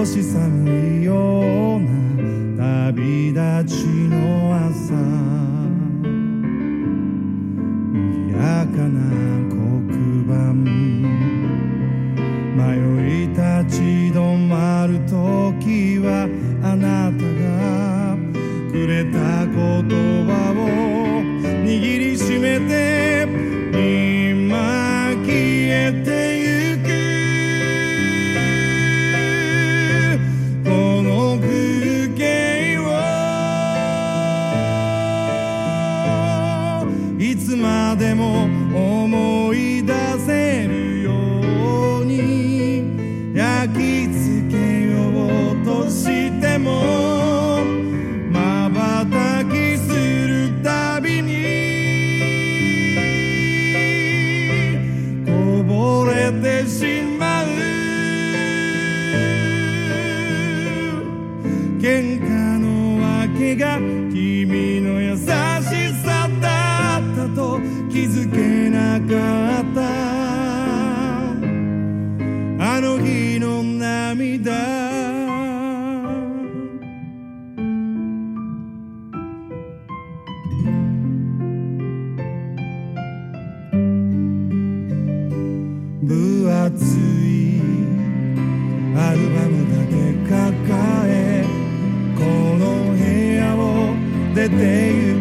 少し寒いような旅立ちの Oh my. 分厚いアルバムだけ抱えこの部屋を出て行く。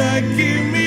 that give me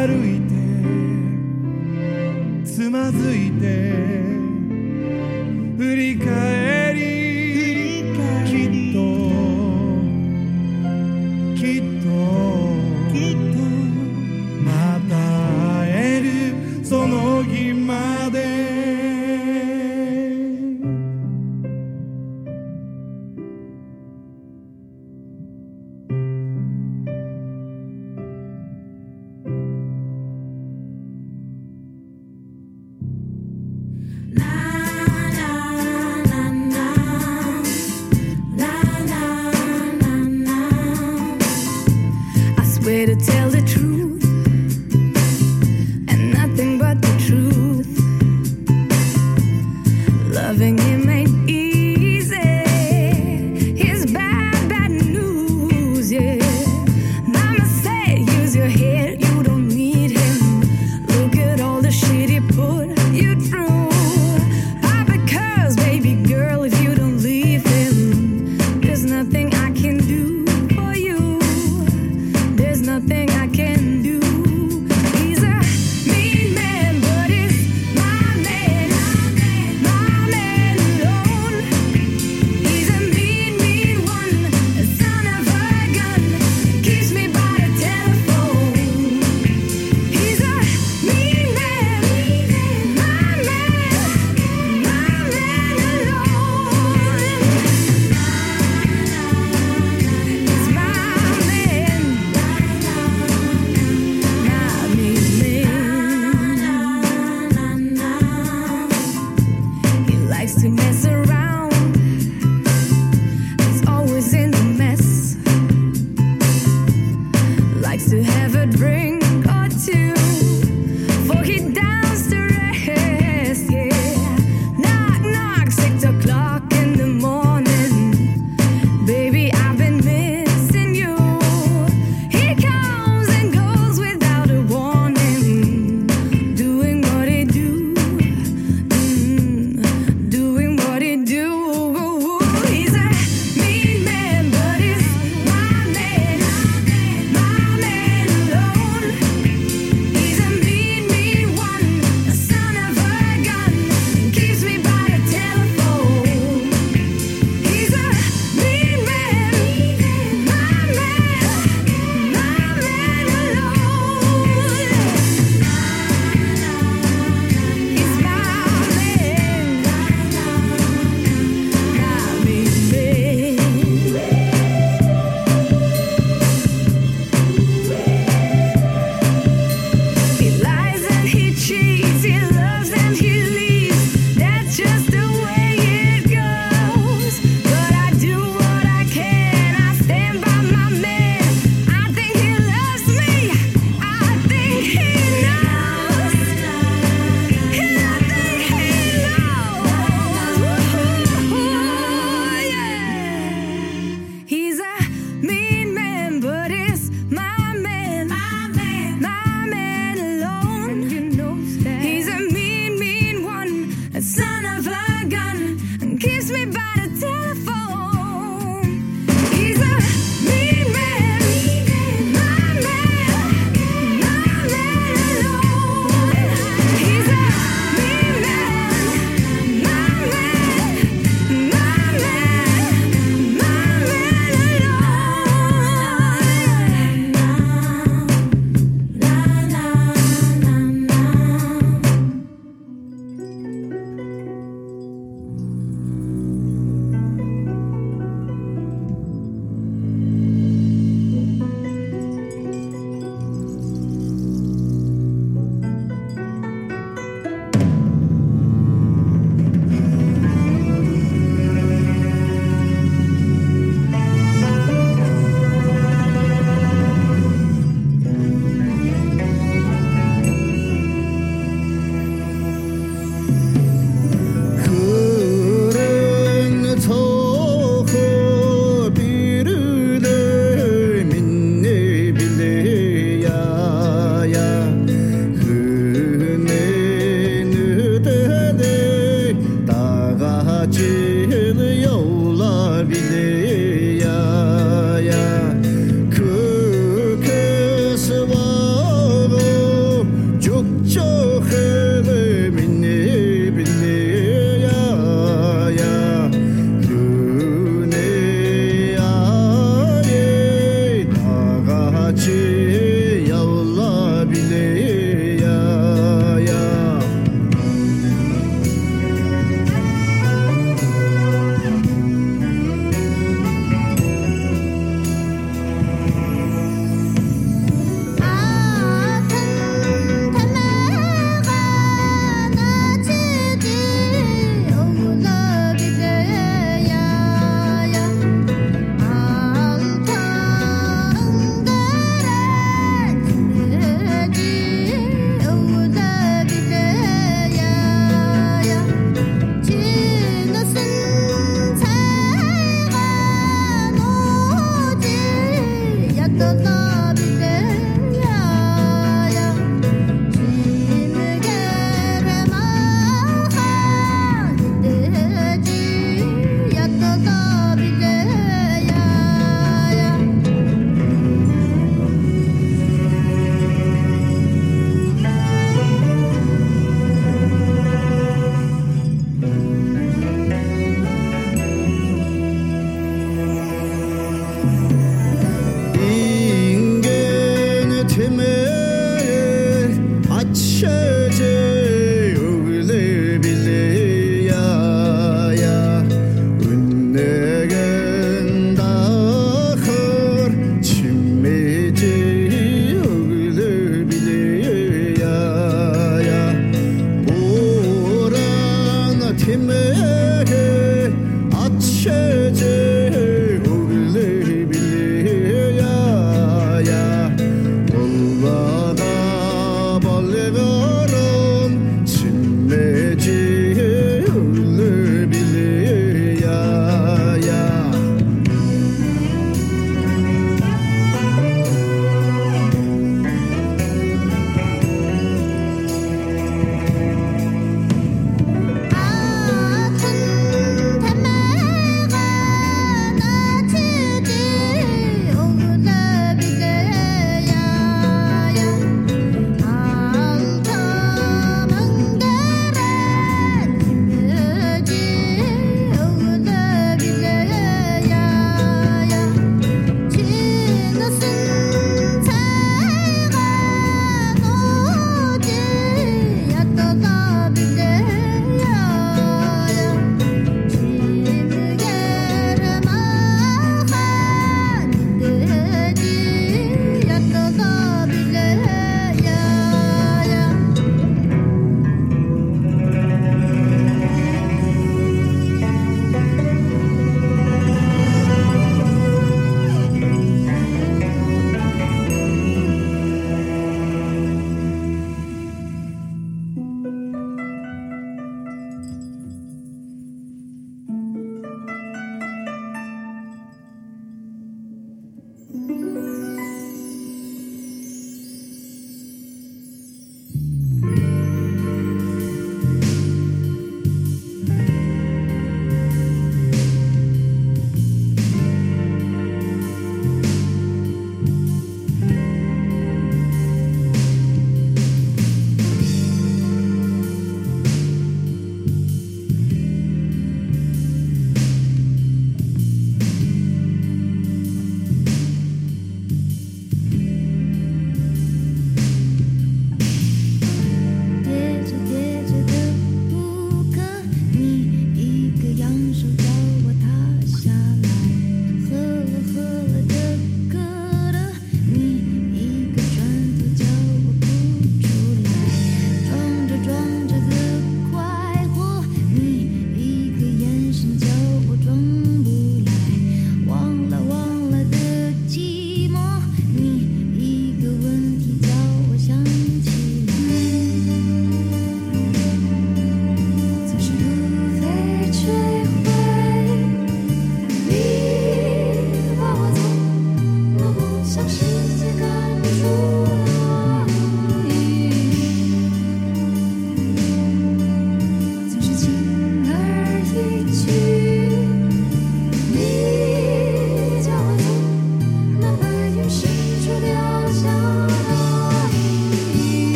歩いてつまずいて。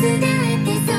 伝って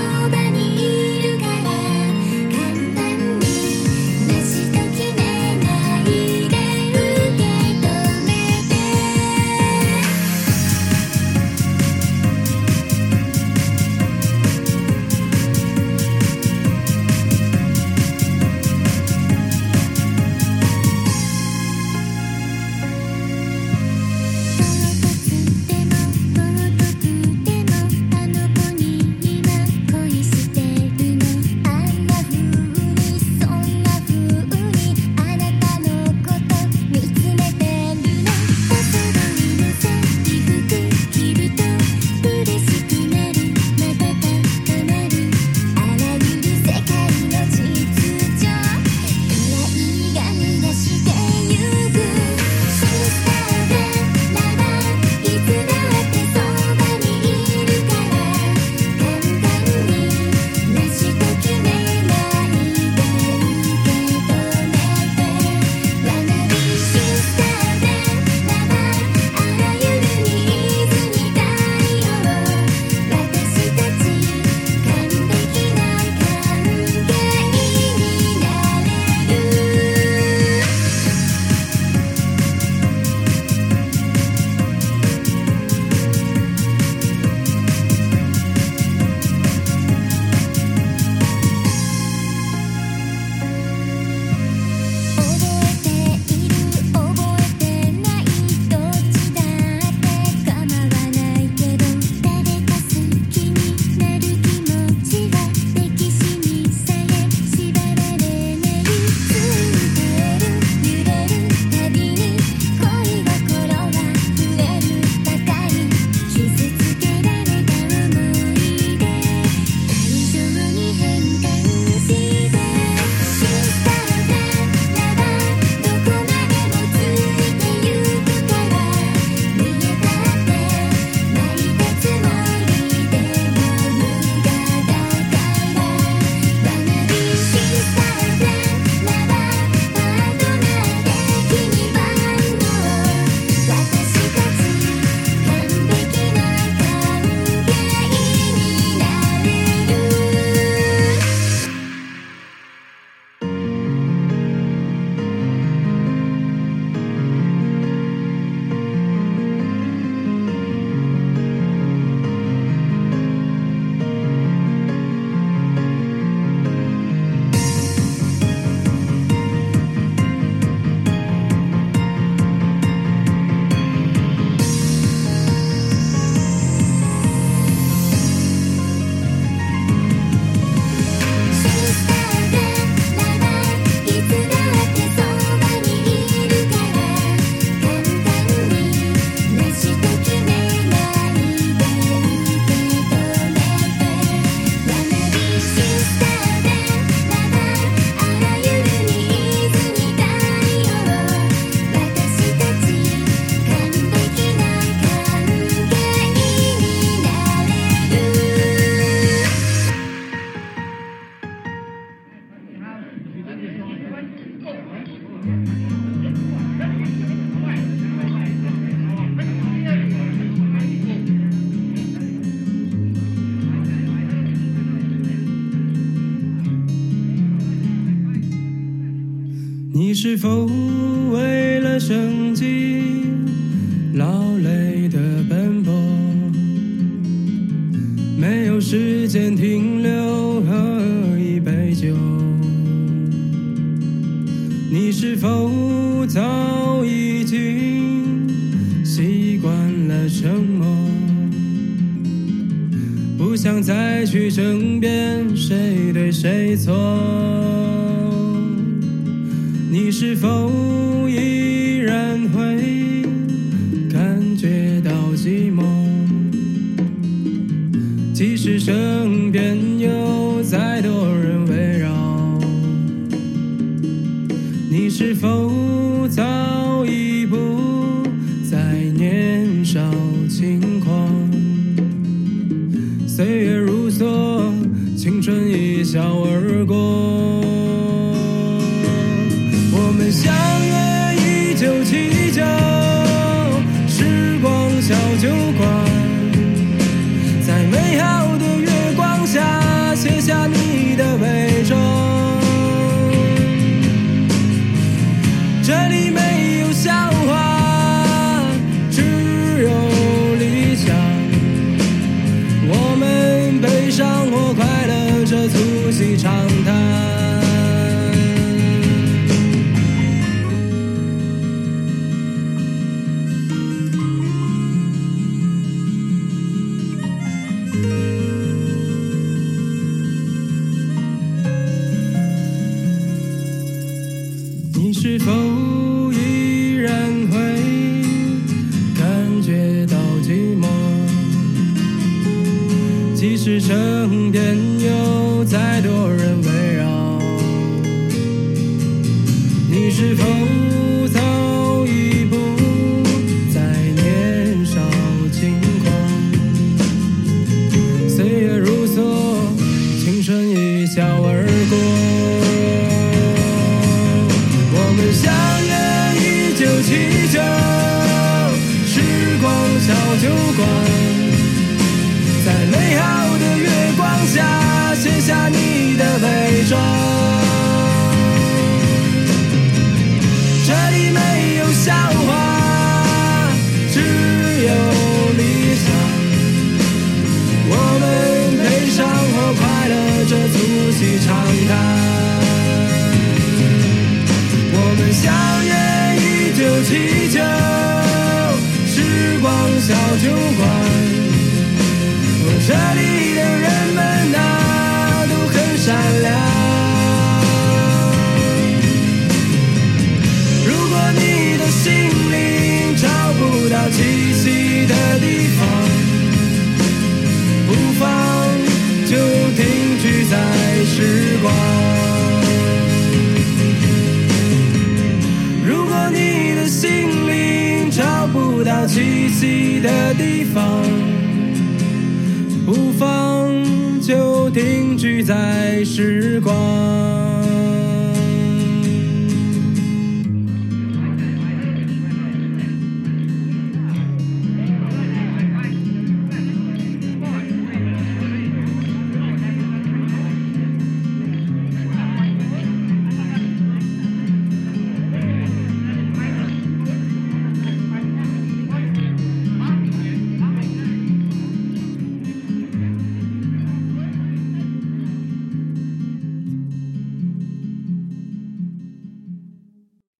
累的奔波，没有时间停留喝一杯酒？你是否早已经习惯了沉默，不想再去争辩谁对谁错？你是否依然岁月如梭，青春一笑而过。是否依然会感觉到寂寞？即使生伪装。这里没有笑话，只有理想。我们悲伤或快乐，这促膝长谈。我们相约一九七九，时光小酒馆。这里的人们啊，都很善良。心灵找不到栖息的地方，不妨就定居在时光。如果你的心灵找不到栖息的地方，不妨就定居在时光。